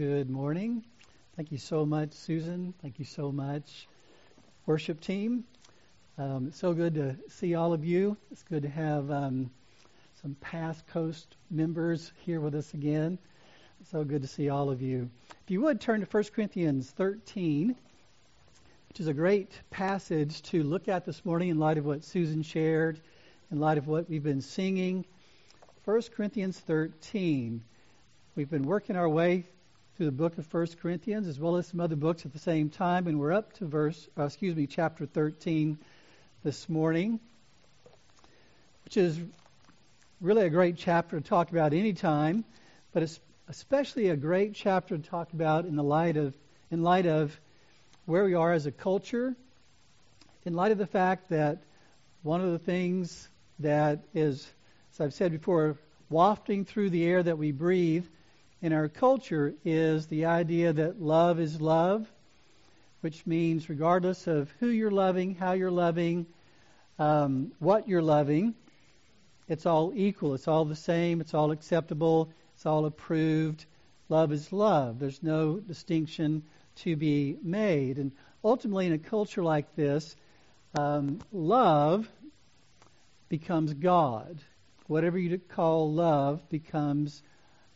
Good morning. Thank you so much, Susan. Thank you so much, worship team. Um, it's so good to see all of you. It's good to have um, some past Coast members here with us again. So good to see all of you. If you would turn to 1 Corinthians 13, which is a great passage to look at this morning in light of what Susan shared, in light of what we've been singing. 1 Corinthians 13. We've been working our way through the book of 1 Corinthians as well as some other books at the same time, and we're up to verse, uh, excuse me, chapter 13 this morning, which is really a great chapter to talk about any time, but it's especially a great chapter to talk about in the light of in light of where we are as a culture, in light of the fact that one of the things that is, as I've said before, wafting through the air that we breathe in our culture is the idea that love is love, which means regardless of who you're loving, how you're loving, um, what you're loving, it's all equal. It's all the same. It's all acceptable. It's all approved. Love is love. There's no distinction to be made. And ultimately, in a culture like this, um, love becomes God. Whatever you call love becomes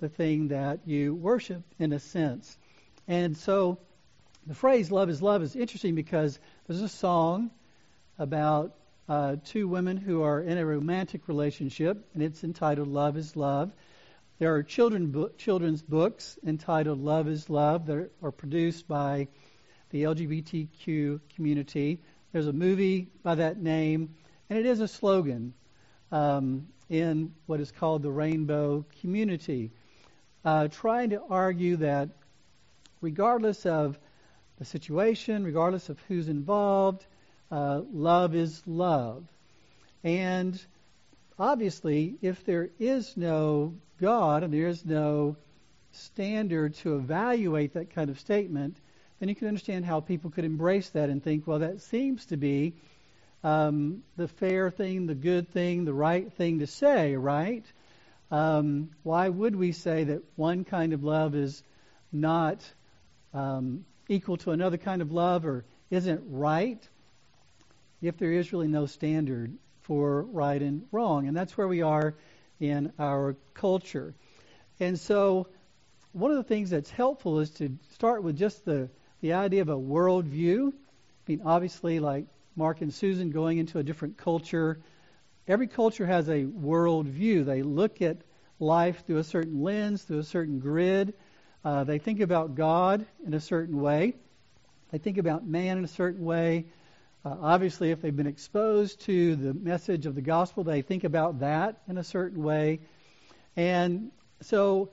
the thing that you worship in a sense. And so the phrase love is love is interesting because there's a song about uh, two women who are in a romantic relationship, and it's entitled Love is Love. There are children bo- children's books entitled Love is Love that are produced by the LGBTQ community. There's a movie by that name, and it is a slogan um, in what is called the rainbow community uh, trying to argue that regardless of the situation, regardless of who's involved, uh, love is love. And obviously, if there is no God and there is no standard to evaluate that kind of statement, then you can understand how people could embrace that and think, well, that seems to be um, the fair thing, the good thing, the right thing to say, right? Um, why would we say that one kind of love is not um, equal to another kind of love or isn't right if there is really no standard for right and wrong? And that's where we are in our culture. And so, one of the things that's helpful is to start with just the, the idea of a worldview. I mean, obviously, like Mark and Susan going into a different culture every culture has a world view. They look at life through a certain lens, through a certain grid. Uh, they think about God in a certain way. They think about man in a certain way. Uh, obviously, if they've been exposed to the message of the gospel, they think about that in a certain way. And so,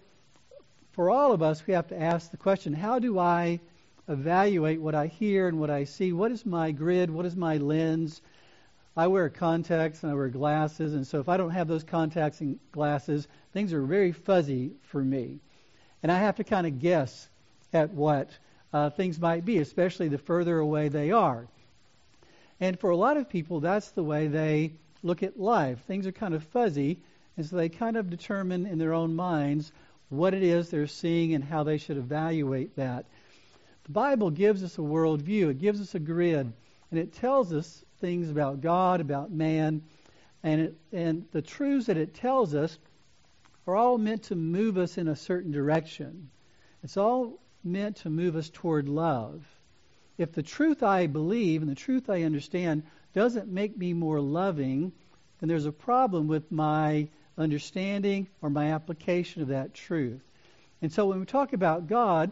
for all of us, we have to ask the question how do I evaluate what I hear and what I see? What is my grid? What is my lens? I wear contacts and I wear glasses, and so if I don't have those contacts and glasses, things are very fuzzy for me. And I have to kind of guess at what uh, things might be, especially the further away they are. And for a lot of people, that's the way they look at life. Things are kind of fuzzy, and so they kind of determine in their own minds what it is they're seeing and how they should evaluate that. The Bible gives us a worldview, it gives us a grid, and it tells us things about God, about man, and it, and the truths that it tells us are all meant to move us in a certain direction. It's all meant to move us toward love. If the truth I believe and the truth I understand doesn't make me more loving, then there's a problem with my understanding or my application of that truth. And so when we talk about God,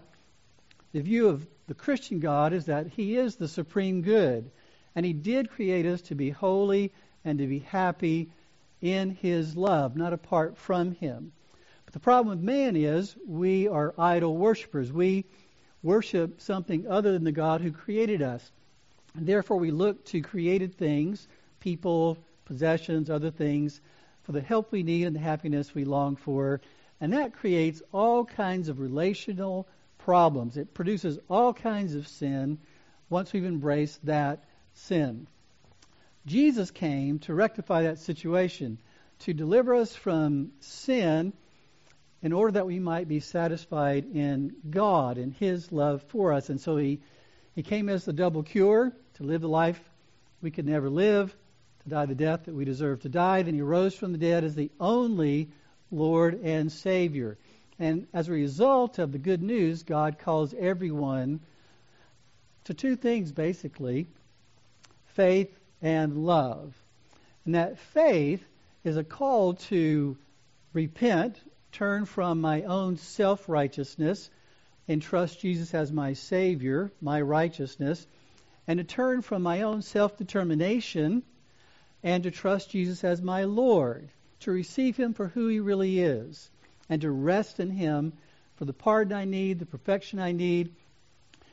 the view of the Christian God is that He is the supreme good. And He did create us to be holy and to be happy in His love, not apart from Him. But the problem with man is we are idol worshippers. We worship something other than the God who created us. And therefore, we look to created things, people, possessions, other things, for the help we need and the happiness we long for. And that creates all kinds of relational problems. It produces all kinds of sin once we've embraced that sin. Jesus came to rectify that situation, to deliver us from sin in order that we might be satisfied in God and His love for us. And so He, he came as the double cure to live the life we could never live, to die the death that we deserve to die. Then He rose from the dead as the only Lord and Savior. And as a result of the good news, God calls everyone to two things basically faith and love. And that faith is a call to repent, turn from my own self righteousness, and trust Jesus as my Savior, my righteousness, and to turn from my own self determination and to trust Jesus as my Lord, to receive Him for who He really is, and to rest in Him for the pardon I need, the perfection I need,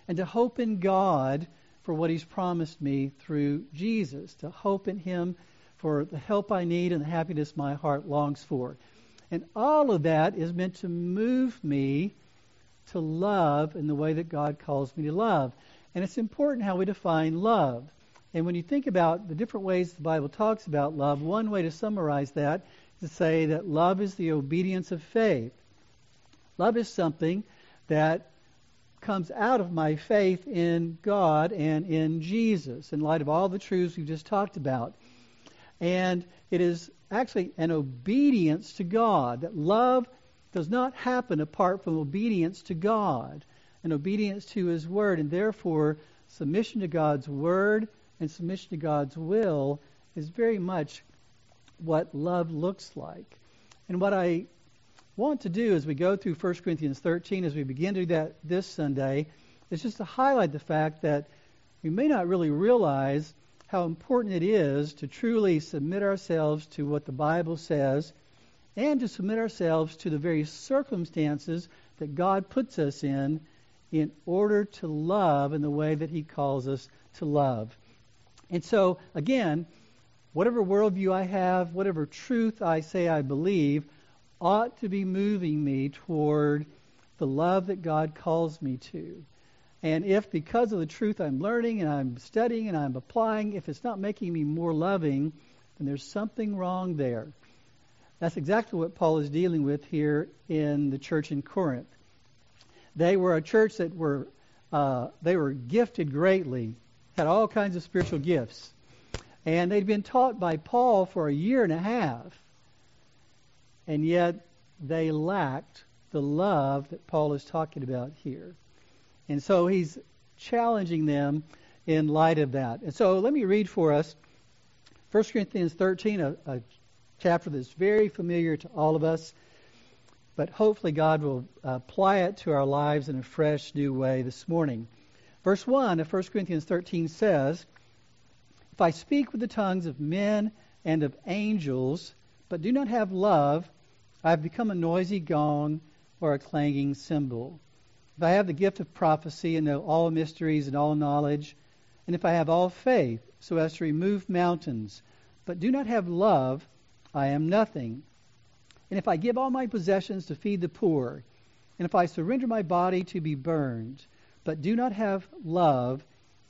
and to hope in God for what He's promised me through Jesus, to hope in Him for the help I need and the happiness my heart longs for. And all of that is meant to move me to love in the way that God calls me to love. And it's important how we define love. And when you think about the different ways the Bible talks about love, one way to summarize that is to say that love is the obedience of faith. Love is something that comes out of my faith in God and in Jesus in light of all the truths we've just talked about. And it is actually an obedience to God. That love does not happen apart from obedience to God and obedience to His Word. And therefore, submission to God's Word and submission to God's will is very much what love looks like. And what I want to do as we go through 1 Corinthians 13, as we begin to do that this Sunday, is just to highlight the fact that we may not really realize how important it is to truly submit ourselves to what the Bible says and to submit ourselves to the very circumstances that God puts us in in order to love in the way that He calls us to love. And so, again, whatever worldview I have, whatever truth I say I believe, ought to be moving me toward the love that God calls me to. And if because of the truth I'm learning and I'm studying and I'm applying, if it's not making me more loving, then there's something wrong there. That's exactly what Paul is dealing with here in the church in Corinth. They were a church that were uh, they were gifted greatly, had all kinds of spiritual gifts, and they'd been taught by Paul for a year and a half, and yet they lacked the love that Paul is talking about here. And so he's challenging them in light of that. And so let me read for us 1 Corinthians 13, a, a chapter that's very familiar to all of us, but hopefully God will apply it to our lives in a fresh, new way this morning. Verse 1 of 1 Corinthians 13 says, If I speak with the tongues of men and of angels, but do not have love, I have become a noisy gong or a clanging cymbal. If I have the gift of prophecy and know all mysteries and all knowledge, and if I have all faith so as to remove mountains, but do not have love, I am nothing. And if I give all my possessions to feed the poor, and if I surrender my body to be burned, but do not have love,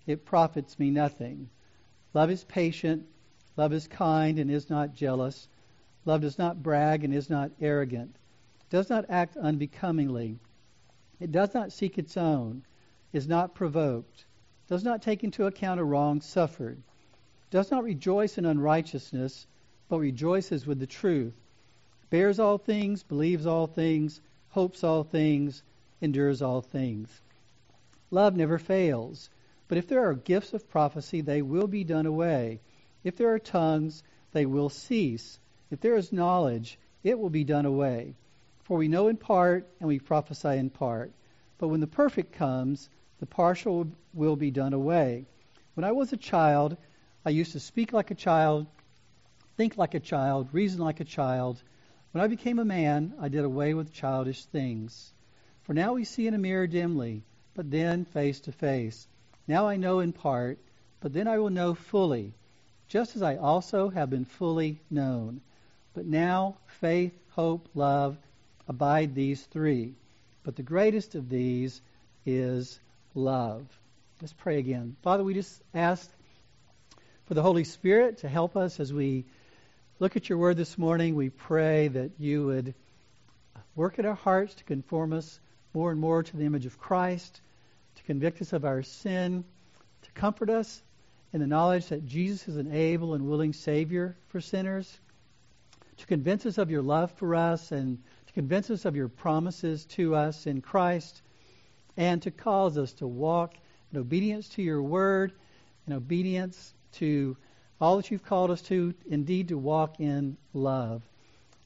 it profits me nothing. Love is patient, love is kind and is not jealous, love does not brag and is not arrogant, does not act unbecomingly. It does not seek its own, is not provoked, does not take into account a wrong suffered, does not rejoice in unrighteousness, but rejoices with the truth, bears all things, believes all things, hopes all things, endures all things. Love never fails, but if there are gifts of prophecy, they will be done away. If there are tongues, they will cease. If there is knowledge, it will be done away. For we know in part and we prophesy in part. But when the perfect comes, the partial will be done away. When I was a child, I used to speak like a child, think like a child, reason like a child. When I became a man, I did away with childish things. For now we see in a mirror dimly, but then face to face. Now I know in part, but then I will know fully, just as I also have been fully known. But now faith, hope, love, abide these three. But the greatest of these is love. Let's pray again. Father, we just ask for the Holy Spirit to help us as we look at your word this morning. We pray that you would work in our hearts to conform us more and more to the image of Christ, to convict us of our sin, to comfort us in the knowledge that Jesus is an able and willing Savior for sinners, to convince us of your love for us and to convince us of your promises to us in Christ, and to cause us to walk in obedience to your word, in obedience to all that you've called us to, indeed to walk in love.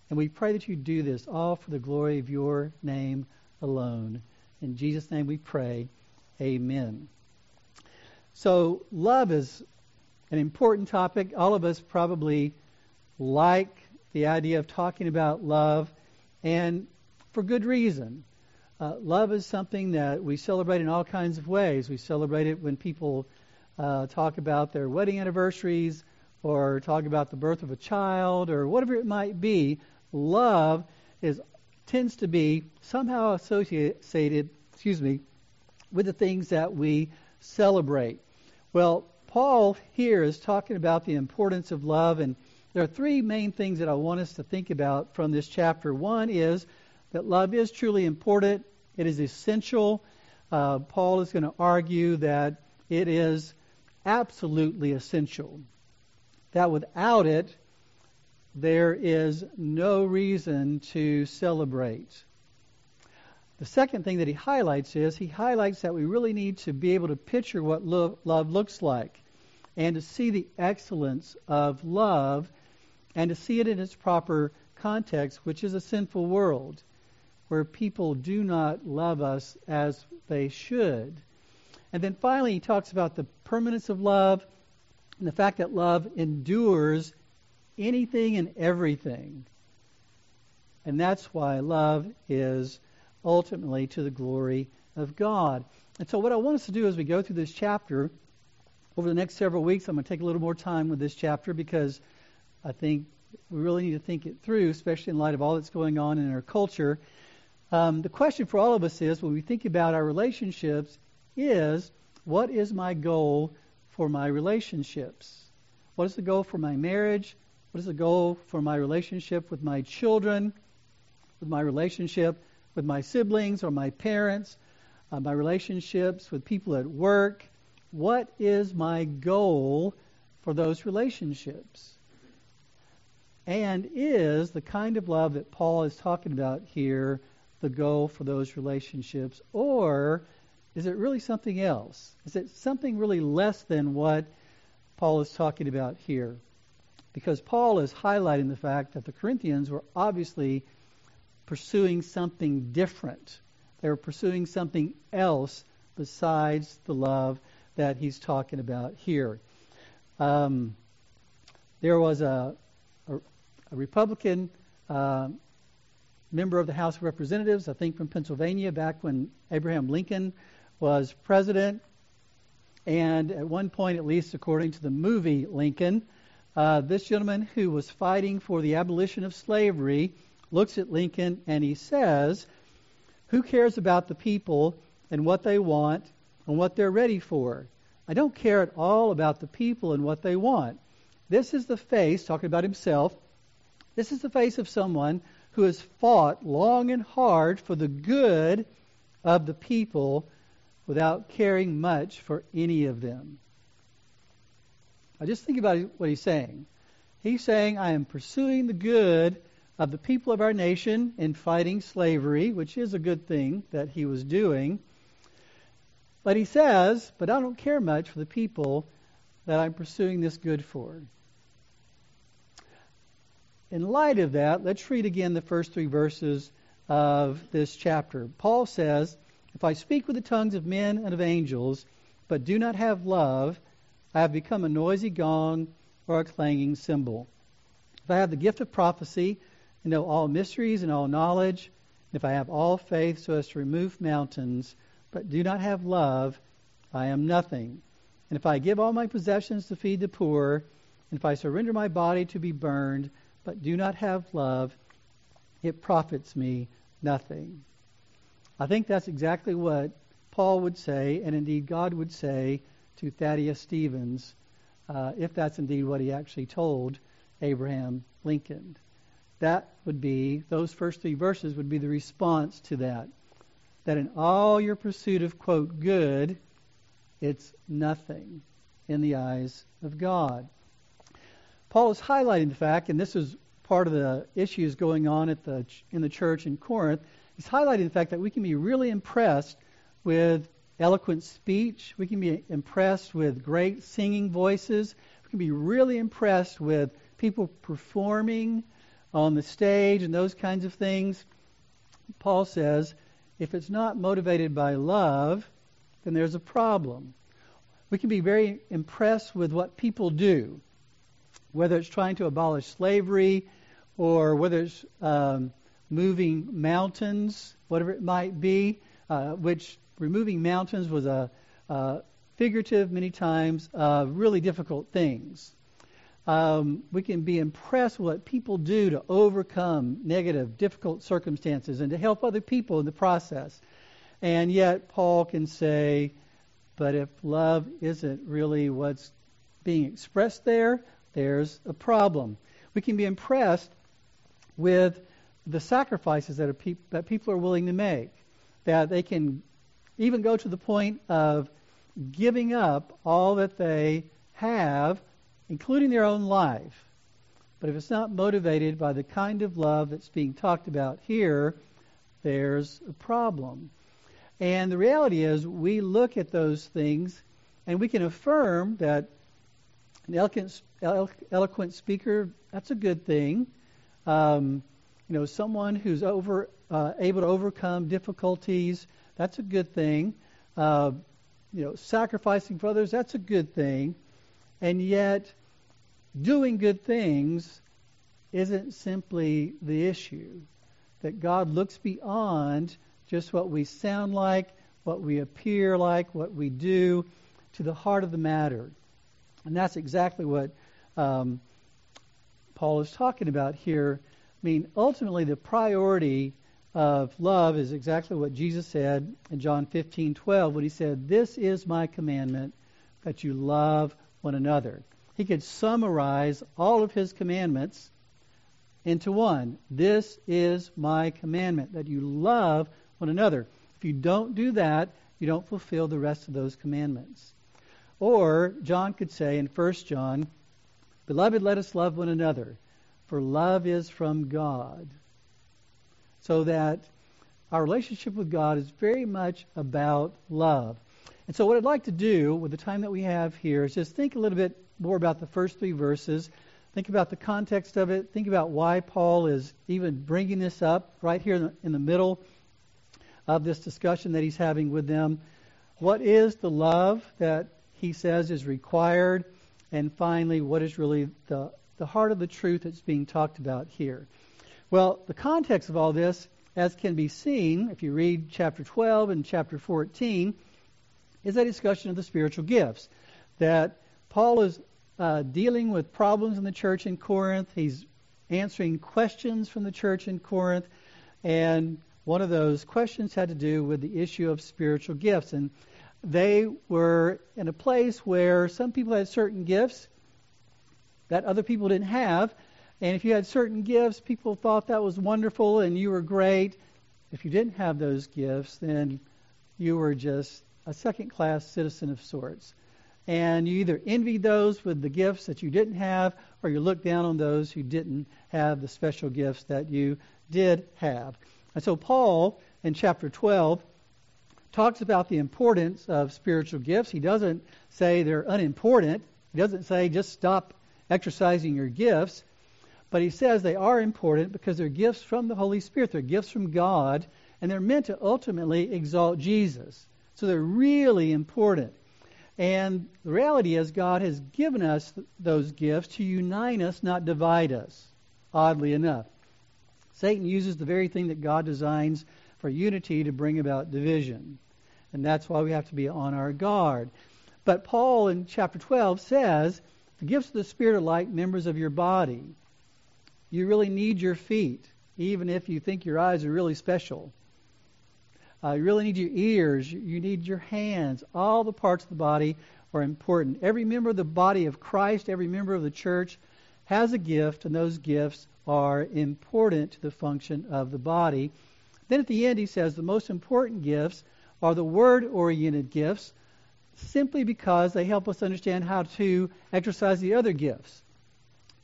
And we pray that you do this all for the glory of your name alone. In Jesus' name we pray. Amen. So, love is an important topic. All of us probably like the idea of talking about love, and for good reason. Uh, love is something that we celebrate in all kinds of ways. We celebrate it when people uh, talk about their wedding anniversaries or talk about the birth of a child or whatever it might be. Love is tends to be somehow associated, excuse me, with the things that we celebrate. Well, Paul here is talking about the importance of love, and there are three main things that I want us to think about from this chapter. One is that love is truly important, it is essential. Uh, Paul is going to argue that it is absolutely essential, that without it, there is no reason to celebrate. The second thing that he highlights is he highlights that we really need to be able to picture what lo- love looks like and to see the excellence of love and to see it in its proper context, which is a sinful world where people do not love us as they should. And then finally, he talks about the permanence of love and the fact that love endures anything and everything. And that's why love is ultimately to the glory of God. And so, what I want us to do as we go through this chapter, over the next several weeks, I'm going to take a little more time with this chapter because I think we really need to think it through, especially in light of all that's going on in our culture. Um, the question for all of us is when we think about our relationships, is what is my goal for my relationships? What is the goal for my marriage? What is the goal for my relationship with my children, with my relationship with my siblings or my parents, uh, my relationships with people at work? What is my goal for those relationships? And is the kind of love that Paul is talking about here the goal for those relationships? Or is it really something else? Is it something really less than what Paul is talking about here? because Paul is highlighting the fact that the Corinthians were obviously pursuing something different. They were pursuing something else besides the love that he's talking about here. Um, there was a, a, Republican uh, member of the House of Representatives, I think from Pennsylvania, back when Abraham Lincoln was president. And at one point, at least according to the movie Lincoln, uh, this gentleman who was fighting for the abolition of slavery looks at Lincoln and he says, Who cares about the people and what they want and what they're ready for? I don't care at all about the people and what they want. This is the face, talking about himself, this is the face of someone who has fought long and hard for the good of the people without caring much for any of them. Now just think about what he's saying. He's saying, I am pursuing the good of the people of our nation in fighting slavery, which is a good thing that he was doing. But he says, but I don't care much for the people that I'm pursuing this good for. In light of that, let's read again the first three verses of this chapter. Paul says, If I speak with the tongues of men and of angels, but do not have love, I have become a noisy gong or a clanging cymbal. If I have the gift of prophecy and know all mysteries and all knowledge, and if I have all faith so as to remove mountains, but do not have love, I am nothing. And if I give all my possessions to feed the poor, and if I surrender my body to be burned, but do not have love, it profits me nothing. I think that's exactly what Paul would say, and indeed God would say to Thaddeus Stevens, uh, if that's indeed what he actually told Abraham Lincoln. that would be, those first three verses would be the response to that. That in all your pursuit of, quote, good, it's nothing in the eyes of God. Paul is highlighting the fact, and this is part of the issues going on at the, in the church in Corinth, he's highlighting the fact that we can be really impressed with eloquent speech. We can be impressed with great singing voices. We can be really impressed with people performing on the stage and those kinds of things. Paul says if it's not motivated by love, then there's a problem. We can be very impressed with what people do, whether it's trying to abolish slavery or whether it's um, moving mountains, whatever it might be, uh, which removing mountains was a, a figurative, many times, uh, really difficult things. Um, we can be impressed with what people do to overcome negative, difficult circumstances and to help other people in the process. And yet, Paul can say, but if love isn't really what's being expressed there, there's a problem. We can be impressed with the sacrifices that, pe- that people are willing to make, that they can even go to the point of giving up all that they have, including their own life. But if it's not motivated by the kind of love that's being talked about here, there's a problem. And the reality is, we look at those things and we can affirm that an eloquent, eloquent speaker, that's a good thing. Um, you know, someone who's over, uh, able to overcome difficulties, that's a good thing. Uh, you know, sacrificing for others, that's a good thing. And yet, doing good things isn't simply the issue. That God looks beyond just what we sound like, what we appear like, what we do, to the heart of the matter. And that's exactly what um, Paul is talking about here. I mean, ultimately, the priority of love is exactly what Jesus said in John 15:12 when he said, "This is my commandment that you love one another." He could summarize all of his commandments into one. This is my commandment that you love one another. If you don't do that, you don't fulfill the rest of those commandments. Or John could say in 1 John, Beloved, let us love one another, for love is from God. So that our relationship with God is very much about love. And so, what I'd like to do with the time that we have here is just think a little bit more about the first three verses. Think about the context of it. Think about why Paul is even bringing this up right here in the, in the middle of this discussion that he's having with them. What is the love that he says is required? And finally, what is really the, the heart of the truth that's being talked about here? Well, the context of all this, as can be seen if you read chapter 12 and chapter 14, is a discussion of the spiritual gifts. That Paul is uh, dealing with problems in the church in Corinth. He's answering questions from the church in Corinth. And one of those questions had to do with the issue of spiritual gifts. And they were in a place where some people had certain gifts that other people didn't have. And if you had certain gifts, people thought that was wonderful and you were great. If you didn't have those gifts, then you were just a second class citizen of sorts. And you either envied those with the gifts that you didn't have, or you looked down on those who didn't have the special gifts that you did have. And so Paul in chapter 12 talks about the importance of spiritual gifts. He doesn't say they're unimportant. He doesn't say just stop exercising your gifts. But he says they are important because they're gifts from the Holy Spirit. They're gifts from God, and they're meant to ultimately exalt Jesus. So they're really important. And the reality is, God has given us those gifts to unite us, not divide us, oddly enough. Satan uses the very thing that God designs for unity to bring about division. And that's why we have to be on our guard. But Paul in chapter 12 says the gifts of the Spirit are like members of your body. You really need your feet, even if you think your eyes are really special. Uh, you really need your ears. You need your hands. All the parts of the body are important. Every member of the body of Christ, every member of the church has a gift, and those gifts are important to the function of the body. Then at the end, he says the most important gifts are the word oriented gifts simply because they help us understand how to exercise the other gifts.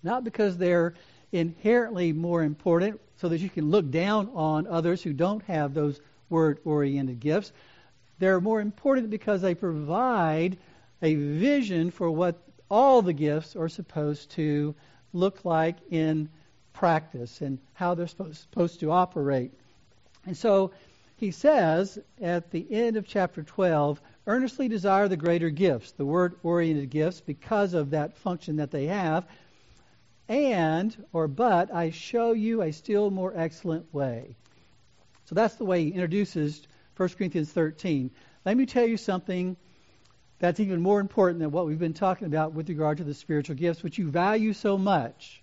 Not because they're inherently more important so that you can look down on others who don't have those word oriented gifts. They're more important because they provide a vision for what all the gifts are supposed to look like in practice and how they're supposed, supposed to operate. And so he says at the end of chapter 12, earnestly desire the greater gifts, the word oriented gifts, because of that function that they have. And, or but, I show you a still more excellent way. So that's the way he introduces 1 Corinthians 13. Let me tell you something that's even more important than what we've been talking about with regard to the spiritual gifts, which you value so much.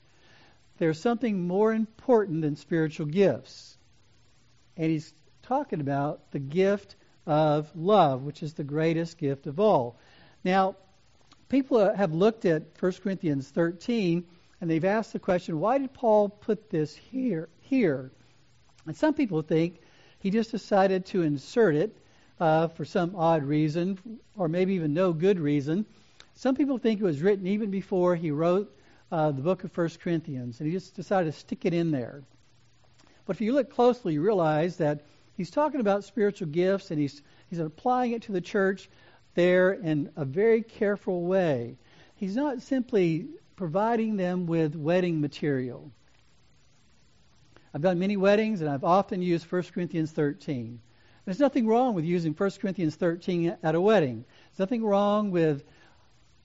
There's something more important than spiritual gifts. And he's talking about the gift of love, which is the greatest gift of all. Now, people have looked at 1 Corinthians 13 and they've asked the question, why did Paul put this here? Here, and some people think he just decided to insert it uh, for some odd reason, or maybe even no good reason. Some people think it was written even before he wrote uh, the book of 1 Corinthians, and he just decided to stick it in there. But if you look closely, you realize that he's talking about spiritual gifts, and he's he's applying it to the church there in a very careful way. He's not simply providing them with wedding material. I've done many weddings, and I've often used 1 Corinthians 13. There's nothing wrong with using 1 Corinthians 13 at a wedding. There's nothing wrong with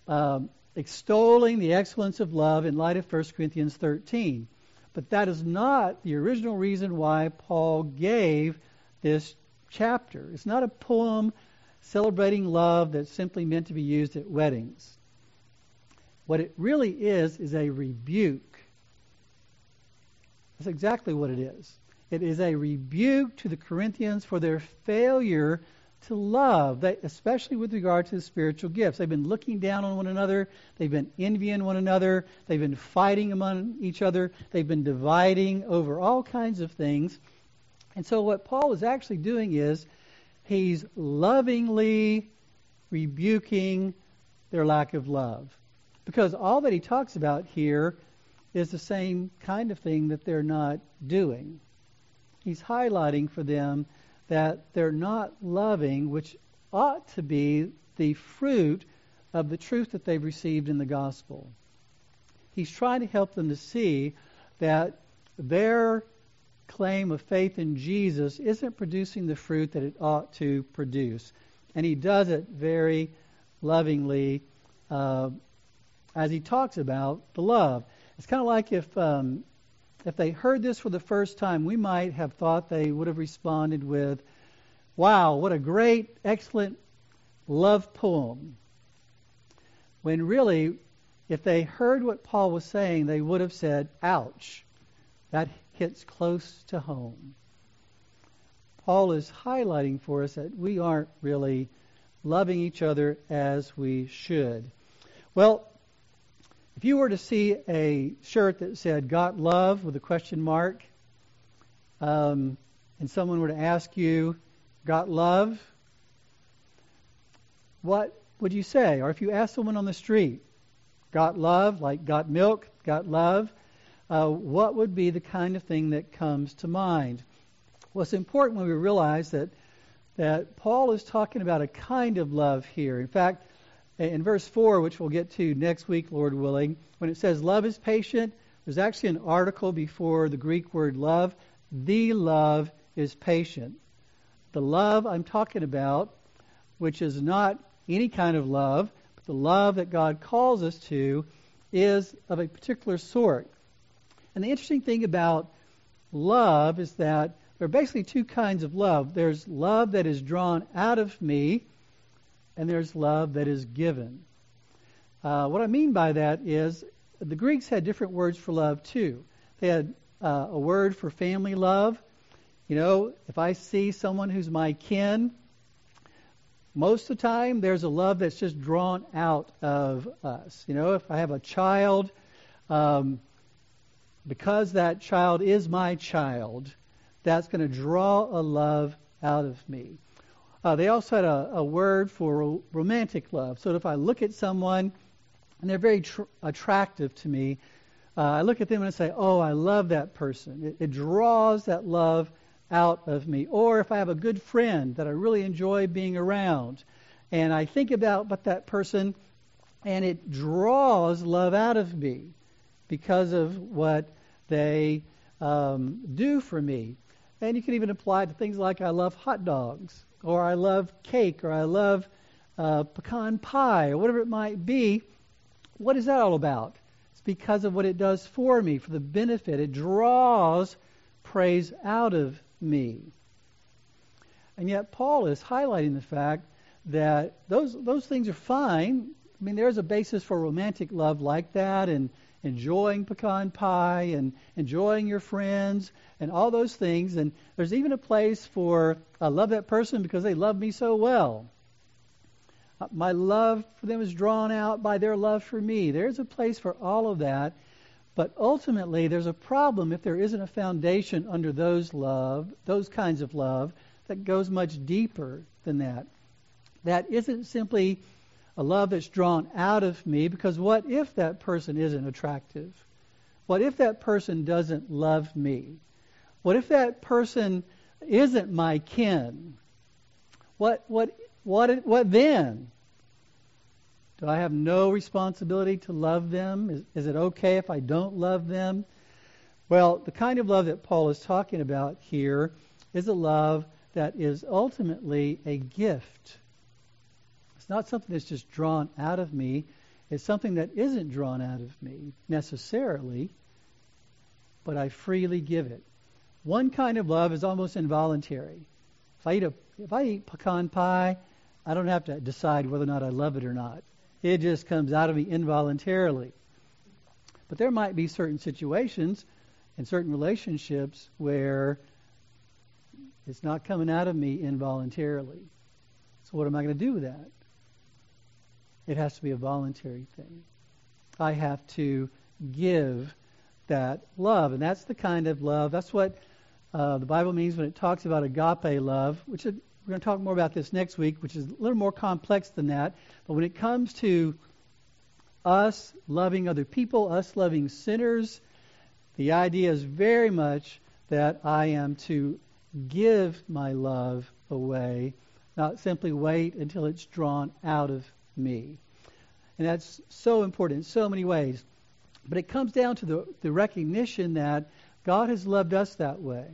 um, extolling the excellence of love in light of 1 Corinthians 13. But that is not the original reason why Paul gave this chapter. It's not a poem celebrating love that's simply meant to be used at weddings. What it really is, is a rebuke that's exactly what it is. It is a rebuke to the Corinthians for their failure to love, especially with regard to the spiritual gifts. They've been looking down on one another. They've been envying one another. They've been fighting among each other. They've been dividing over all kinds of things. And so, what Paul is actually doing is he's lovingly rebuking their lack of love. Because all that he talks about here is the same kind of thing that they're not doing. He's highlighting for them that they're not loving, which ought to be the fruit of the truth that they've received in the gospel. He's trying to help them to see that their claim of faith in Jesus isn't producing the fruit that it ought to produce. And he does it very lovingly uh, as he talks about the love. It's kind of like if um, if they heard this for the first time, we might have thought they would have responded with, "Wow, what a great, excellent love poem." When really, if they heard what Paul was saying, they would have said, "Ouch, that hits close to home." Paul is highlighting for us that we aren't really loving each other as we should. Well, if you were to see a shirt that said "Got Love" with a question mark, um, and someone were to ask you, "Got love?" What would you say? Or if you ask someone on the street, "Got love?" Like "Got milk?" "Got love?" Uh, what would be the kind of thing that comes to mind? Well, it's important when we realize that that Paul is talking about a kind of love here. In fact, in verse 4, which we'll get to next week, Lord willing, when it says love is patient, there's actually an article before the Greek word love. The love is patient. The love I'm talking about, which is not any kind of love, but the love that God calls us to, is of a particular sort. And the interesting thing about love is that there are basically two kinds of love. There's love that is drawn out of me, and there's love that is given. Uh, what I mean by that is the Greeks had different words for love too. They had uh, a word for family love. You know, if I see someone who's my kin, most of the time there's a love that's just drawn out of us. You know, if I have a child, um, because that child is my child, that's going to draw a love out of me. Uh, they also had a, a word for romantic love. So if I look at someone and they're very tr- attractive to me, uh, I look at them and I say, Oh, I love that person. It, it draws that love out of me. Or if I have a good friend that I really enjoy being around, and I think about but that person, and it draws love out of me because of what they um, do for me. And you can even apply it to things like I love hot dogs, or I love cake, or I love uh, pecan pie, or whatever it might be. What is that all about? It's because of what it does for me, for the benefit. It draws praise out of me. And yet, Paul is highlighting the fact that those, those things are fine. I mean, there's a basis for romantic love like that, and enjoying pecan pie and enjoying your friends and all those things. And there's even a place for I love that person because they love me so well. Uh, my love for them is drawn out by their love for me. There's a place for all of that. But ultimately, there's a problem if there isn't a foundation under those love, those kinds of love, that goes much deeper than that. That isn't simply a love that's drawn out of me because what if that person isn't attractive? What if that person doesn't love me? What if that person isn't my kin? What what what what then? Do I have no responsibility to love them? Is, is it okay if I don't love them? Well, the kind of love that Paul is talking about here is a love that is ultimately a gift it's not something that's just drawn out of me. It's something that isn't drawn out of me necessarily, but I freely give it. One kind of love is almost involuntary. If I eat a if I eat pecan pie, I don't have to decide whether or not I love it or not. It just comes out of me involuntarily. But there might be certain situations and certain relationships where it's not coming out of me involuntarily. So what am I going to do with that? It has to be a voluntary thing. I have to give that love. And that's the kind of love, that's what uh, the Bible means when it talks about agape love, which we're going to talk more about this next week, which is a little more complex than that. But when it comes to us loving other people, us loving sinners, the idea is very much that I am to give my love away, not simply wait until it's drawn out of me. And that's so important in so many ways. But it comes down to the, the recognition that God has loved us that way.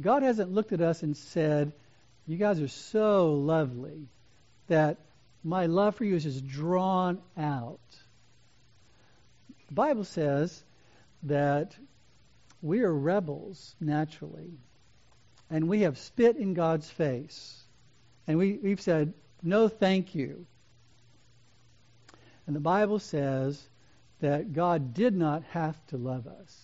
God hasn't looked at us and said, You guys are so lovely that my love for you is just drawn out. The Bible says that we are rebels naturally, and we have spit in God's face. And we, we've said, no, thank you. And the Bible says that God did not have to love us,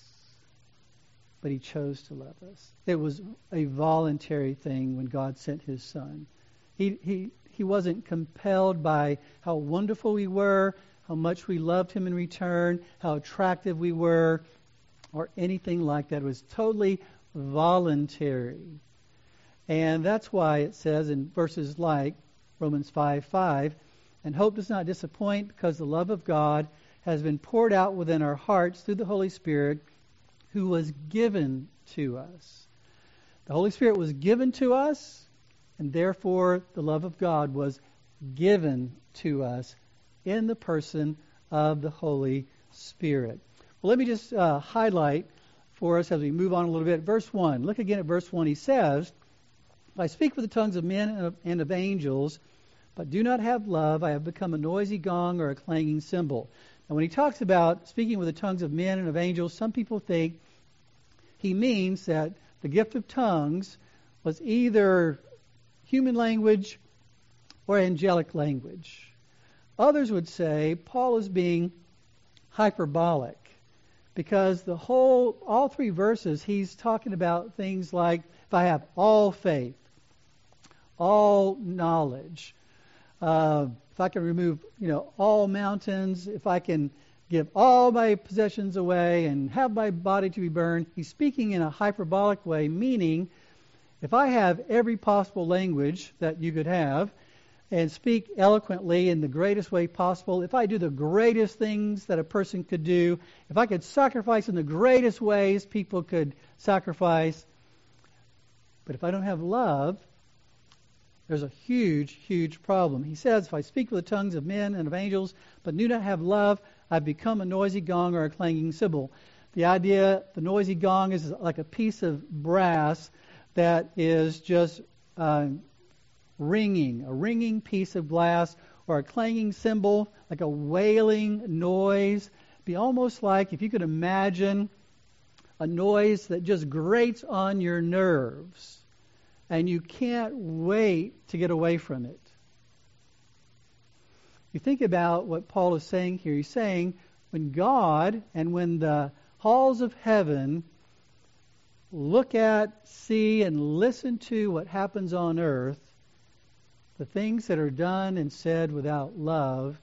but He chose to love us. It was a voluntary thing when God sent His Son. He, he, he wasn't compelled by how wonderful we were, how much we loved Him in return, how attractive we were, or anything like that. It was totally voluntary. And that's why it says in verses like Romans 5 5. And hope does not disappoint because the love of God has been poured out within our hearts through the Holy Spirit who was given to us. The Holy Spirit was given to us, and therefore the love of God was given to us in the person of the Holy Spirit. Well, let me just uh, highlight for us as we move on a little bit. Verse 1. Look again at verse 1. He says, I speak with the tongues of men and of, and of angels, but do not have love. I have become a noisy gong or a clanging cymbal. Now, when he talks about speaking with the tongues of men and of angels, some people think he means that the gift of tongues was either human language or angelic language. Others would say Paul is being hyperbolic because the whole, all three verses, he's talking about things like if I have all faith, all knowledge. Uh, if I can remove, you know, all mountains, if I can give all my possessions away and have my body to be burned. He's speaking in a hyperbolic way, meaning if I have every possible language that you could have and speak eloquently in the greatest way possible, if I do the greatest things that a person could do, if I could sacrifice in the greatest ways people could sacrifice, but if I don't have love, there's a huge, huge problem. He says, If I speak with the tongues of men and of angels, but do not have love, I've become a noisy gong or a clanging cymbal. The idea, the noisy gong is like a piece of brass that is just uh, ringing, a ringing piece of glass, or a clanging cymbal, like a wailing noise. Be almost like if you could imagine a noise that just grates on your nerves and you can't wait to get away from it. You think about what Paul is saying here. He's saying when God and when the halls of heaven look at, see, and listen to what happens on earth, the things that are done and said without love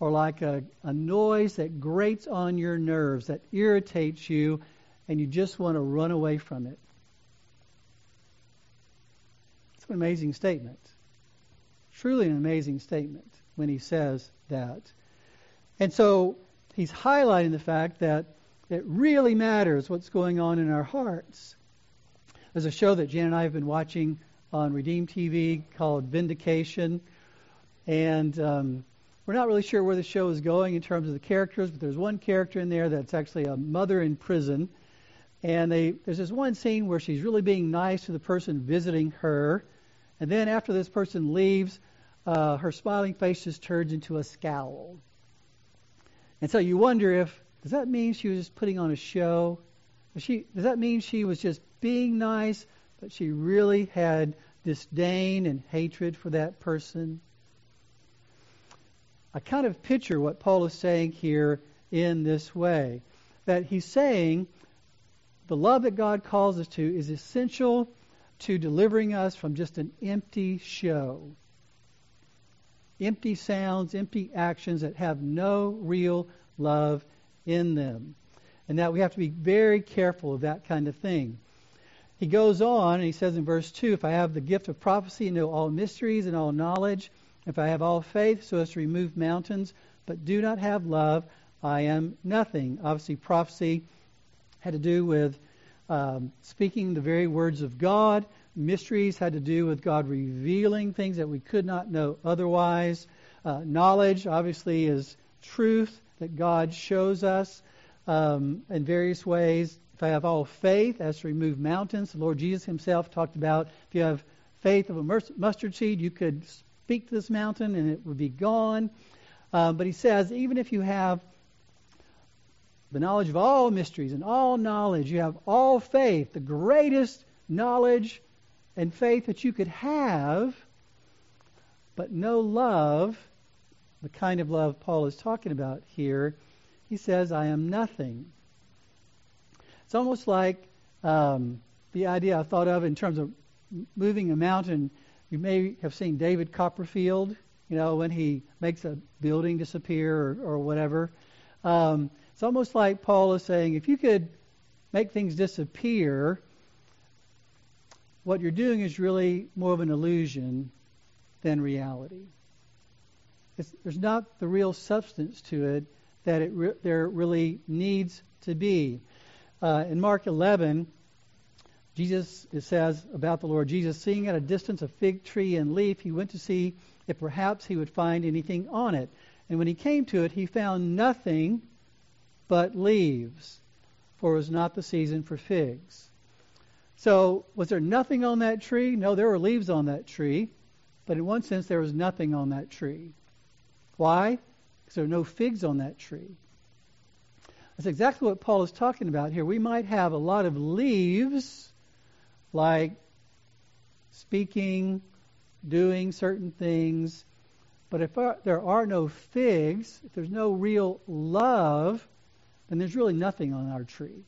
are like a, a noise that grates on your nerves, that irritates you, and you just want to run away from it. An amazing statement. Truly an amazing statement when he says that. And so he's highlighting the fact that it really matters what's going on in our hearts. There's a show that Jan and I have been watching on Redeem TV called Vindication. And um, we're not really sure where the show is going in terms of the characters, but there's one character in there that's actually a mother in prison and they, there's this one scene where she's really being nice to the person visiting her. And then after this person leaves, uh, her smiling face just turns into a scowl. And so you wonder if, does that mean she was just putting on a show? She, does that mean she was just being nice, but she really had disdain and hatred for that person? I kind of picture what Paul is saying here in this way that he's saying the love that God calls us to is essential to delivering us from just an empty show. Empty sounds, empty actions that have no real love in them. And that we have to be very careful of that kind of thing. He goes on and he says in verse 2 If I have the gift of prophecy and know all mysteries and all knowledge, if I have all faith so as to remove mountains, but do not have love, I am nothing. Obviously, prophecy had to do with um, speaking the very words of God. Mysteries had to do with God revealing things that we could not know otherwise. Uh, knowledge, obviously, is truth that God shows us um, in various ways. If I have all faith, as to remove mountains, the Lord Jesus Himself talked about if you have faith of a mustard seed, you could speak to this mountain and it would be gone. Um, but He says, even if you have the knowledge of all mysteries and all knowledge. You have all faith, the greatest knowledge and faith that you could have, but no love, the kind of love Paul is talking about here. He says, I am nothing. It's almost like um, the idea I thought of in terms of moving a mountain. You may have seen David Copperfield, you know, when he makes a building disappear or, or whatever. Um, it's almost like Paul is saying if you could make things disappear, what you're doing is really more of an illusion than reality. It's, there's not the real substance to it that it re- there really needs to be. Uh, in Mark 11, Jesus it says about the Lord Jesus, seeing at a distance a fig tree and leaf, he went to see if perhaps he would find anything on it. And when he came to it, he found nothing but leaves, for it was not the season for figs. So, was there nothing on that tree? No, there were leaves on that tree, but in one sense, there was nothing on that tree. Why? Because there are no figs on that tree. That's exactly what Paul is talking about here. We might have a lot of leaves, like speaking, doing certain things, but if uh, there are no figs, if there's no real love, then there's really nothing on our tree.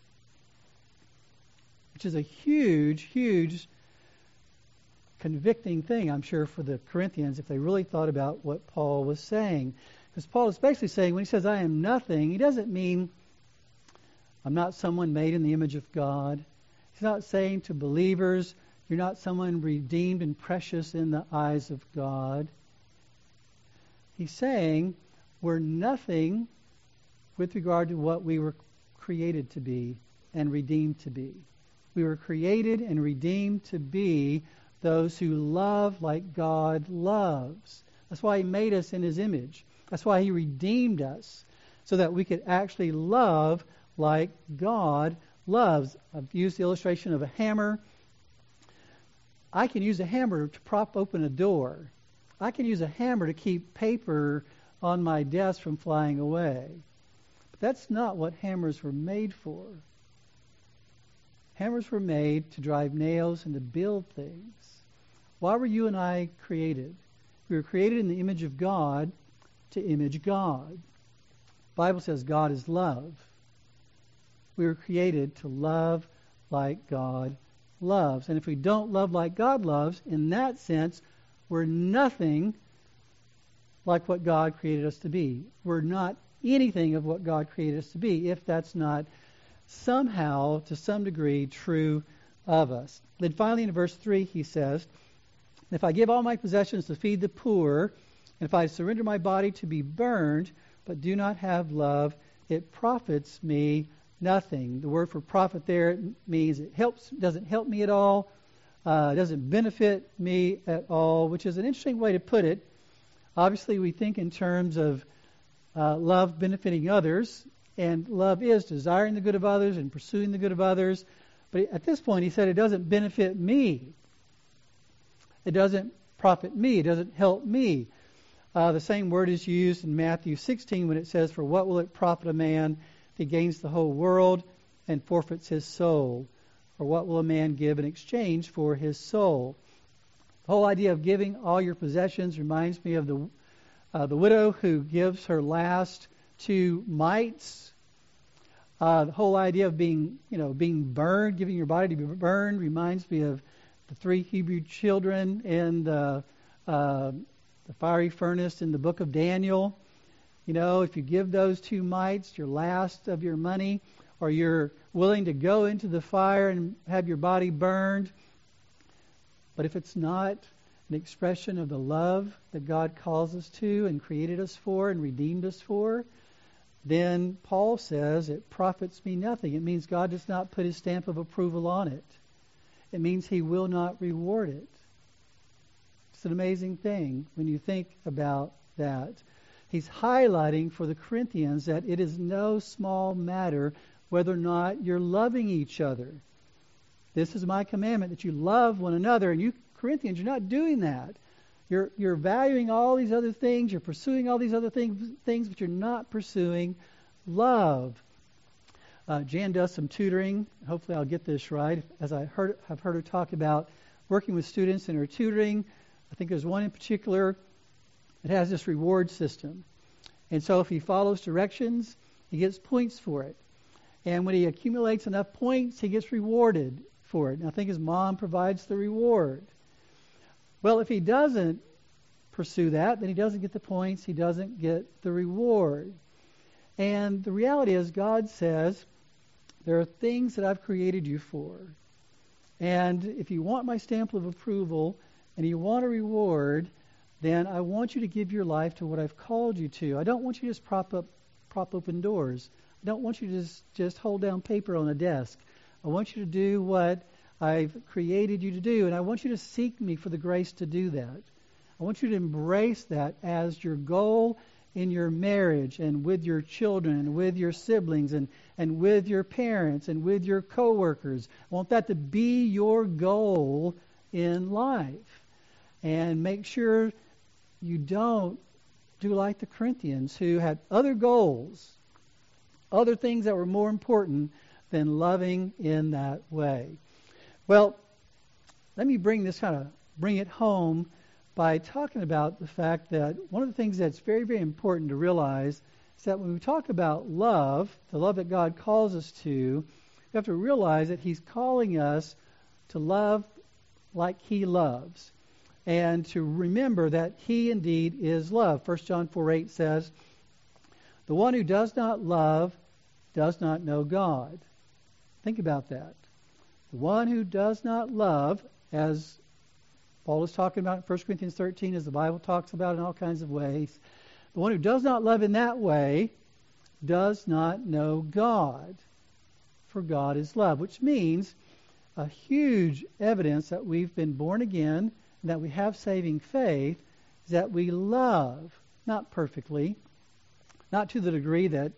Which is a huge, huge convicting thing, I'm sure, for the Corinthians if they really thought about what Paul was saying. Because Paul is basically saying when he says, I am nothing, he doesn't mean I'm not someone made in the image of God. He's not saying to believers, you're not someone redeemed and precious in the eyes of God. He's saying we're nothing with regard to what we were created to be and redeemed to be. We were created and redeemed to be those who love like God loves. That's why He made us in His image. That's why He redeemed us, so that we could actually love like God loves. I've used the illustration of a hammer. I can use a hammer to prop open a door. I can use a hammer to keep paper on my desk from flying away. That's not what hammers were made for. Hammers were made to drive nails and to build things. Why were you and I created? We were created in the image of God to image God. The Bible says God is love. We were created to love like God loves. And if we don't love like God loves, in that sense, we're nothing like what God created us to be. We're not anything of what God created us to be if that's not somehow, to some degree, true of us. Then finally, in verse 3, he says, If I give all my possessions to feed the poor, and if I surrender my body to be burned, but do not have love, it profits me nothing. The word for profit there means it helps, doesn't help me at all, uh, doesn't benefit me at all, which is an interesting way to put it. Obviously, we think in terms of uh, love benefiting others, and love is desiring the good of others and pursuing the good of others. But at this point, he said it doesn't benefit me. It doesn't profit me. It doesn't help me. Uh, the same word is used in Matthew 16 when it says, For what will it profit a man if he gains the whole world and forfeits his soul? Or what will a man give in exchange for his soul? The whole idea of giving all your possessions reminds me of the uh, the widow who gives her last two mites. Uh, the whole idea of being, you know, being burned, giving your body to be burned, reminds me of the three Hebrew children in the, uh, the fiery furnace in the book of Daniel. You know, if you give those two mites, your last of your money, or you're willing to go into the fire and have your body burned, but if it's not an expression of the love that God calls us to and created us for and redeemed us for, then Paul says it profits me nothing. It means God does not put his stamp of approval on it. It means he will not reward it. It's an amazing thing when you think about that. He's highlighting for the Corinthians that it is no small matter whether or not you're loving each other. This is my commandment that you love one another, and you Corinthians, you're not doing that. You're, you're valuing all these other things, you're pursuing all these other things, things but you're not pursuing love. Uh, Jan does some tutoring. Hopefully, I'll get this right. As I heard, have heard her talk about working with students in her tutoring, I think there's one in particular that has this reward system. And so, if he follows directions, he gets points for it. And when he accumulates enough points, he gets rewarded for it. And I think his mom provides the reward. Well, if he doesn't pursue that, then he doesn't get the points, he doesn't get the reward. And the reality is, God says, there are things that I've created you for. And if you want my stamp of approval and you want a reward, then I want you to give your life to what I've called you to. I don't want you to just prop up prop open doors. I don't want you to just, just hold down paper on a desk. I want you to do what I've created you to do, and I want you to seek me for the grace to do that. I want you to embrace that as your goal in your marriage and with your children and with your siblings and, and with your parents and with your coworkers. I want that to be your goal in life. And make sure you don't do like the Corinthians who had other goals, other things that were more important than loving in that way. Well, let me bring this kind of bring it home by talking about the fact that one of the things that's very, very important to realize is that when we talk about love, the love that God calls us to, we have to realize that He's calling us to love like He loves. and to remember that He indeed is love. 1 John 4 8 says, The one who does not love does not know God. Think about that. The one who does not love, as Paul is talking about in 1 Corinthians 13, as the Bible talks about in all kinds of ways, the one who does not love in that way does not know God, for God is love, which means a huge evidence that we've been born again and that we have saving faith is that we love, not perfectly, not to the degree that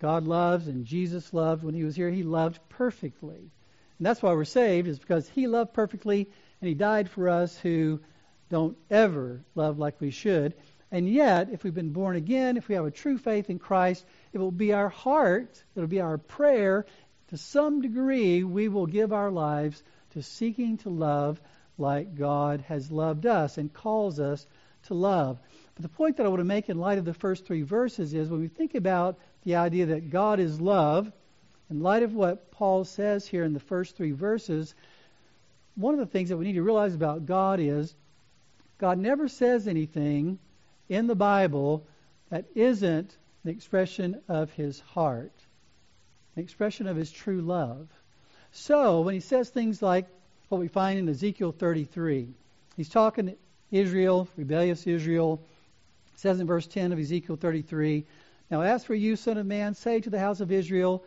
God loves and Jesus loved when he was here. He loved perfectly. And that's why we're saved, is because he loved perfectly and he died for us who don't ever love like we should. And yet, if we've been born again, if we have a true faith in Christ, it will be our heart, it'll be our prayer. To some degree, we will give our lives to seeking to love like God has loved us and calls us to love. But the point that I want to make in light of the first three verses is when we think about the idea that God is love, in light of what Paul says here in the first three verses, one of the things that we need to realize about God is God never says anything in the Bible that isn't an expression of his heart, an expression of his true love. So when he says things like what we find in Ezekiel 33, he's talking to Israel, rebellious Israel. Says in verse 10 of Ezekiel 33, Now as for you, son of man, say to the house of Israel,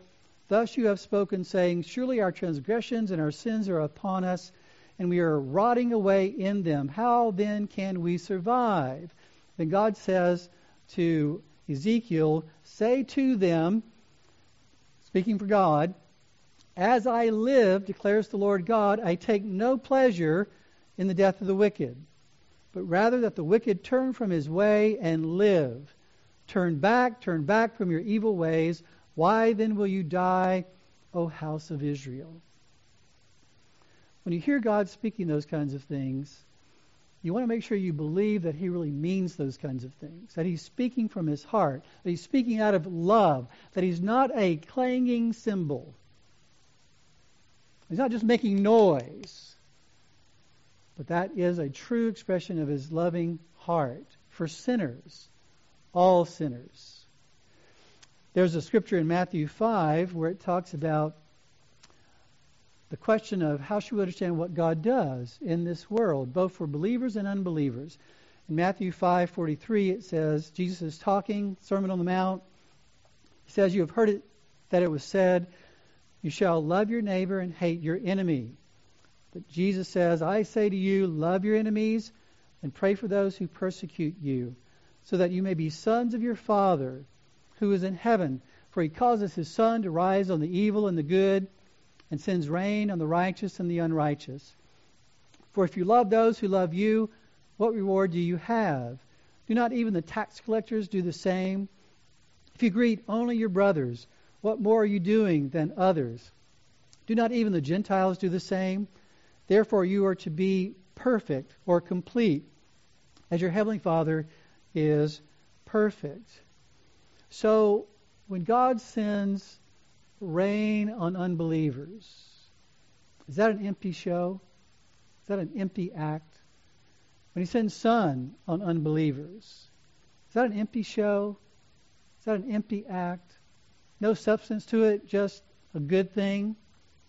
Thus you have spoken, saying, Surely our transgressions and our sins are upon us, and we are rotting away in them. How then can we survive? Then God says to Ezekiel, Say to them, speaking for God, As I live, declares the Lord God, I take no pleasure in the death of the wicked, but rather that the wicked turn from his way and live. Turn back, turn back from your evil ways. Why then will you die, O house of Israel? When you hear God speaking those kinds of things, you want to make sure you believe that he really means those kinds of things, that he's speaking from his heart, that he's speaking out of love, that he's not a clanging cymbal. He's not just making noise, but that is a true expression of his loving heart for sinners, all sinners. There's a scripture in Matthew 5 where it talks about the question of how should we understand what God does in this world, both for believers and unbelievers. In Matthew 5:43 it says Jesus is talking, Sermon on the Mount. He says, "You have heard it that it was said, you shall love your neighbor and hate your enemy." But Jesus says, "I say to you, love your enemies and pray for those who persecute you, so that you may be sons of your Father who is in heaven, for he causes his sun to rise on the evil and the good." and sends rain on the righteous and the unrighteous. For if you love those who love you, what reward do you have? Do not even the tax collectors do the same? If you greet only your brothers, what more are you doing than others? Do not even the Gentiles do the same? Therefore, you are to be perfect or complete, as your heavenly Father is perfect. So, when God sends rain on unbelievers. Is that an empty show? Is that an empty act? When he sends sun on unbelievers, is that an empty show? Is that an empty act? No substance to it, just a good thing?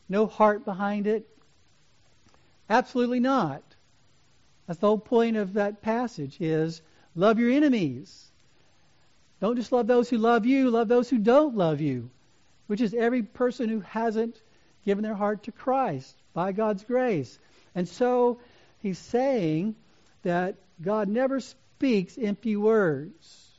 No heart behind it? Absolutely not. That's the whole point of that passage is love your enemies. Don't just love those who love you, love those who don't love you which is every person who hasn't given their heart to Christ by God's grace. And so he's saying that God never speaks empty words.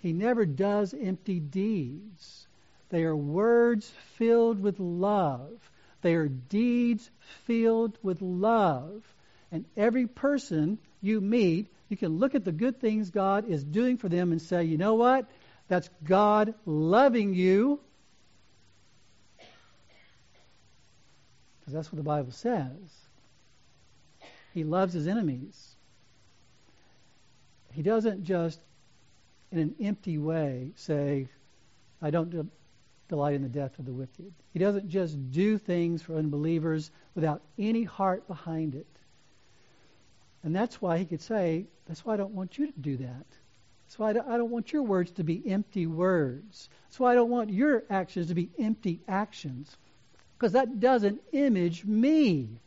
He never does empty deeds. They are words filled with love. They are deeds filled with love. And every person you meet, you can look at the good things God is doing for them and say, you know what? That's God loving you Because that's what the Bible says. He loves his enemies. He doesn't just, in an empty way, say, I don't de- delight in the death of the wicked. He doesn't just do things for unbelievers without any heart behind it. And that's why he could say, That's why I don't want you to do that. That's why I don't, want your words to be empty words. That's why I don't want your actions to be empty actions. Because that doesn't image me.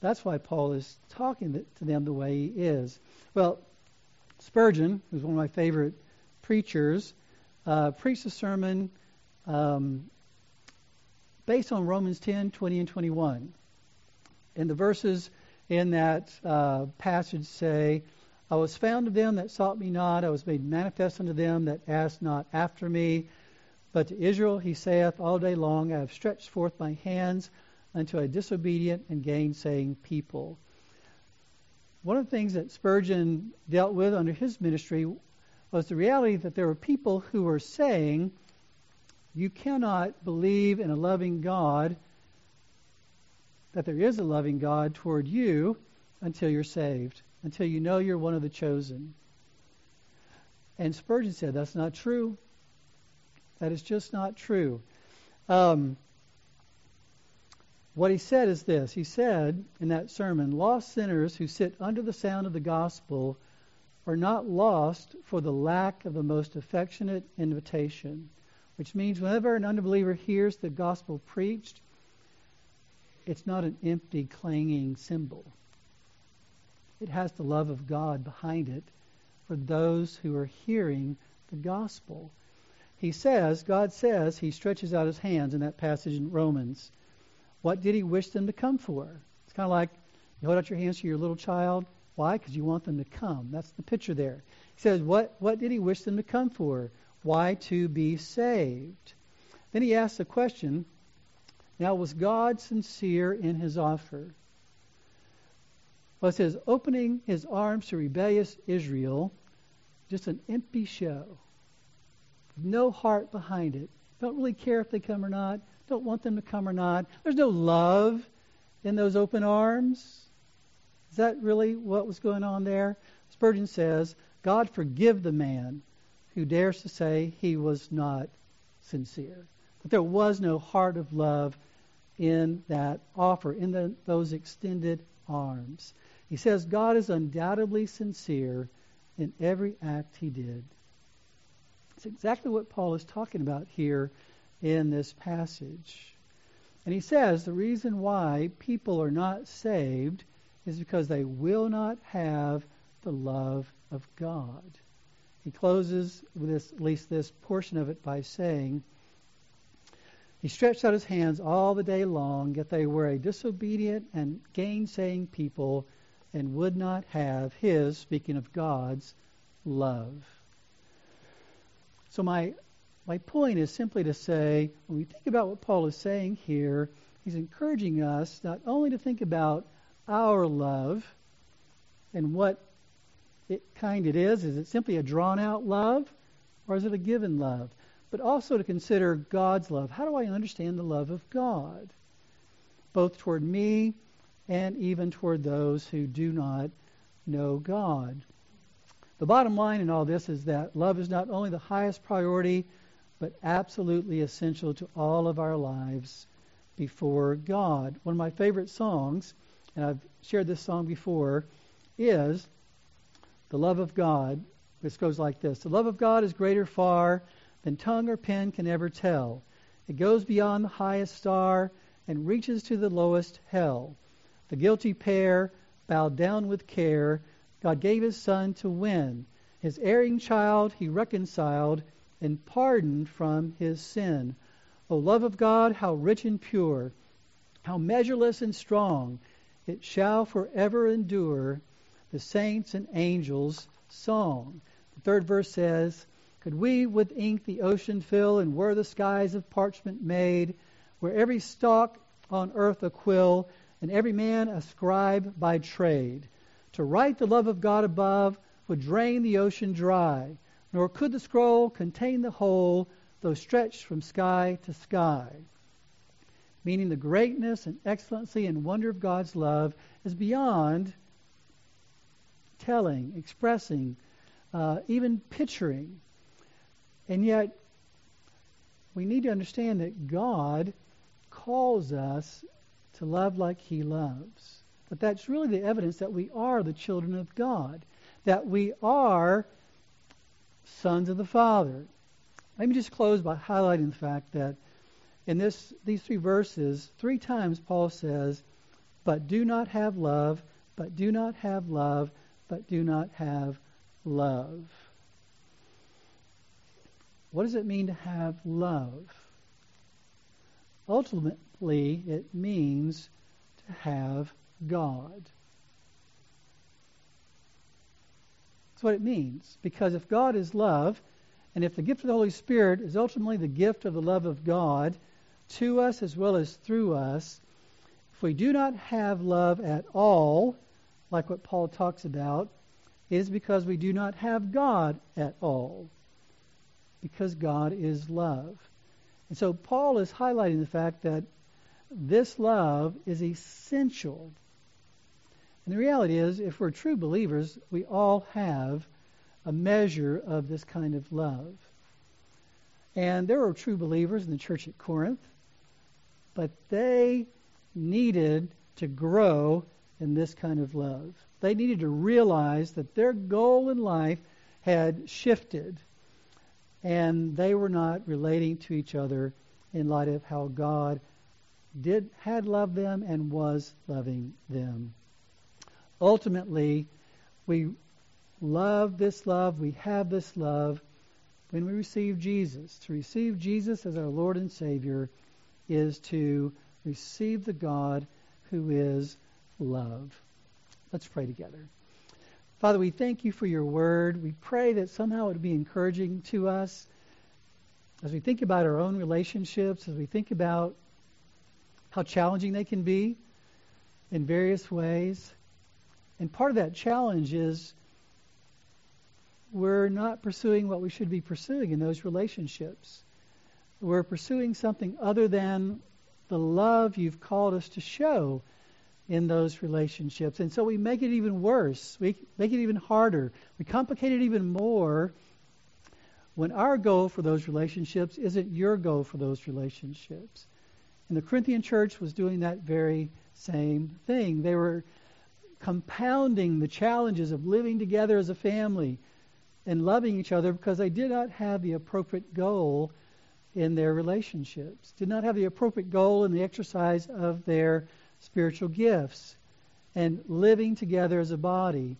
That's why Paul is talking to them the way he is. Well, Spurgeon, who's one of my favorite preachers, uh, preached a sermon um, based on Romans 10, 20, and 21. And the verses in that uh, passage say, I was found of them that sought me not, I was made manifest unto them that asked not after me. But to Israel he saith, All day long I have stretched forth my hands unto a disobedient and gainsaying people. One of the things that Spurgeon dealt with under his ministry was the reality that there were people who were saying, You cannot believe in a loving God, that there is a loving God toward you until you're saved, until you know you're one of the chosen. And Spurgeon said, That's not true. That is just not true. Um, what he said is this He said in that sermon, Lost sinners who sit under the sound of the gospel are not lost for the lack of the most affectionate invitation, which means whenever an unbeliever hears the gospel preached, it's not an empty, clanging cymbal. It has the love of God behind it for those who are hearing the gospel. He says, God says, He stretches out His hands in that passage in Romans what did he wish them to come for? It's kind of like you hold out your hands to your little child. Why? Because you want them to come. That's the picture there. He says, what, what did he wish them to come for? Why? To be saved. Then he asks the question Now, was God sincere in his offer? It says, opening his arms to rebellious Israel, just an empty show. No heart behind it. Don't really care if they come or not don't want them to come or not. There's no love in those open arms. Is that really what was going on there? Spurgeon says, God forgive the man who dares to say he was not sincere. That there was no heart of love in that offer, in the, those extended arms. He says God is undoubtedly sincere in every act he did. It's exactly what Paul is talking about here in this passage. And he says the reason why people are not saved is because they will not have the love of God. He closes this, at least this portion of it by saying, He stretched out his hands all the day long, yet they were a disobedient and gainsaying people and would not have his, speaking of God's, love. So my my point is simply to say, when we think about what Paul is saying here, he's encouraging us not only to think about our love and what it kind it is. Is it simply a drawn out love or is it a given love? But also to consider God's love. How do I understand the love of God? Both toward me and even toward those who do not know God. The bottom line in all this is that love is not only the highest priority but absolutely essential to all of our lives before God. One of my favorite songs, and I've shared this song before, is The Love of God, which goes like this The love of God is greater far than tongue or pen can ever tell. It goes beyond the highest star and reaches to the lowest hell. The guilty pair bowed down with care. God gave his son to win. His erring child he reconciled and pardoned from his sin. O love of God, how rich and pure, how measureless and strong, it shall forever endure the saints and angels' song. The third verse says, Could we with ink the ocean fill, and were the skies of parchment made, where every stalk on earth a quill, and every man a scribe by trade, to write the love of God above would drain the ocean dry nor could the scroll contain the whole, though stretched from sky to sky. Meaning the greatness and excellency and wonder of God's love is beyond telling, expressing, uh, even picturing. And yet, we need to understand that God calls us to love like He loves. but that's really the evidence that we are the children of God, that we are sons of the Father. Let me just close by highlighting the fact that in this these three verses, three times Paul says, "But do not have love, but do not have love, but do not have love." What does it mean to have love? Ultimately, it means to have God. That's what it means. Because if God is love, and if the gift of the Holy Spirit is ultimately the gift of the love of God to us as well as through us, if we do not have love at all, like what Paul talks about, it is because we do not have God at all. Because God is love. And so Paul is highlighting the fact that this love is essential. And the reality is, if we're true believers, we all have a measure of this kind of love. And there were true believers in the church at Corinth, but they needed to grow in this kind of love. They needed to realize that their goal in life had shifted and they were not relating to each other in light of how God did had loved them and was loving them. Ultimately, we love this love, we have this love when we receive Jesus. To receive Jesus as our Lord and Savior is to receive the God who is love. Let's pray together. Father, we thank you for your word. We pray that somehow it would be encouraging to us as we think about our own relationships, as we think about how challenging they can be in various ways. And part of that challenge is we're not pursuing what we should be pursuing in those relationships. We're pursuing something other than the love you've called us to show in those relationships. And so we make it even worse. We make it even harder. We complicate it even more when our goal for those relationships isn't your goal for those relationships. And the Corinthian church was doing that very same thing. They were compounding the challenges of living together as a family and loving each other because they did not have the appropriate goal in their relationships, did not have the appropriate goal in the exercise of their spiritual gifts and living together as a body.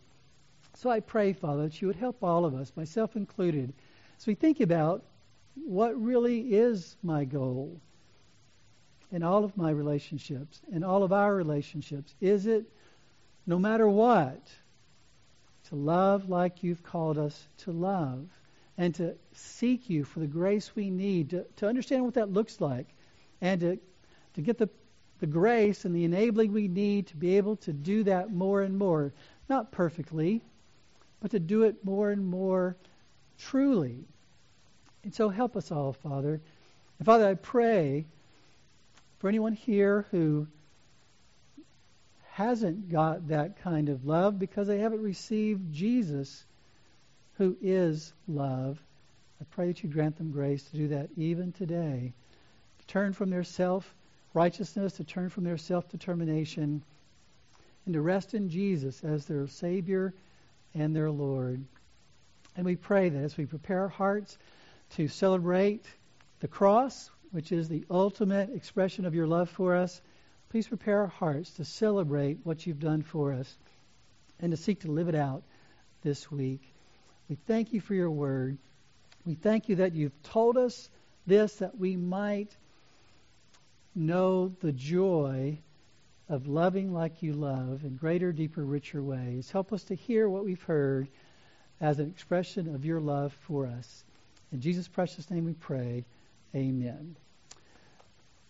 So I pray, Father, that you would help all of us, myself included, as we think about what really is my goal in all of my relationships, in all of our relationships. Is it, no matter what, to love like you've called us to love, and to seek you for the grace we need, to, to understand what that looks like, and to, to get the, the grace and the enabling we need to be able to do that more and more. Not perfectly, but to do it more and more truly. And so help us all, Father. And Father, I pray for anyone here who hasn't got that kind of love because they haven't received Jesus, who is love. I pray that you grant them grace to do that even today, to turn from their self righteousness, to turn from their self determination, and to rest in Jesus as their Savior and their Lord. And we pray that as we prepare our hearts to celebrate the cross, which is the ultimate expression of your love for us, Please prepare our hearts to celebrate what you've done for us and to seek to live it out this week. We thank you for your word. We thank you that you've told us this that we might know the joy of loving like you love in greater, deeper, richer ways. Help us to hear what we've heard as an expression of your love for us. In Jesus' precious name we pray. Amen.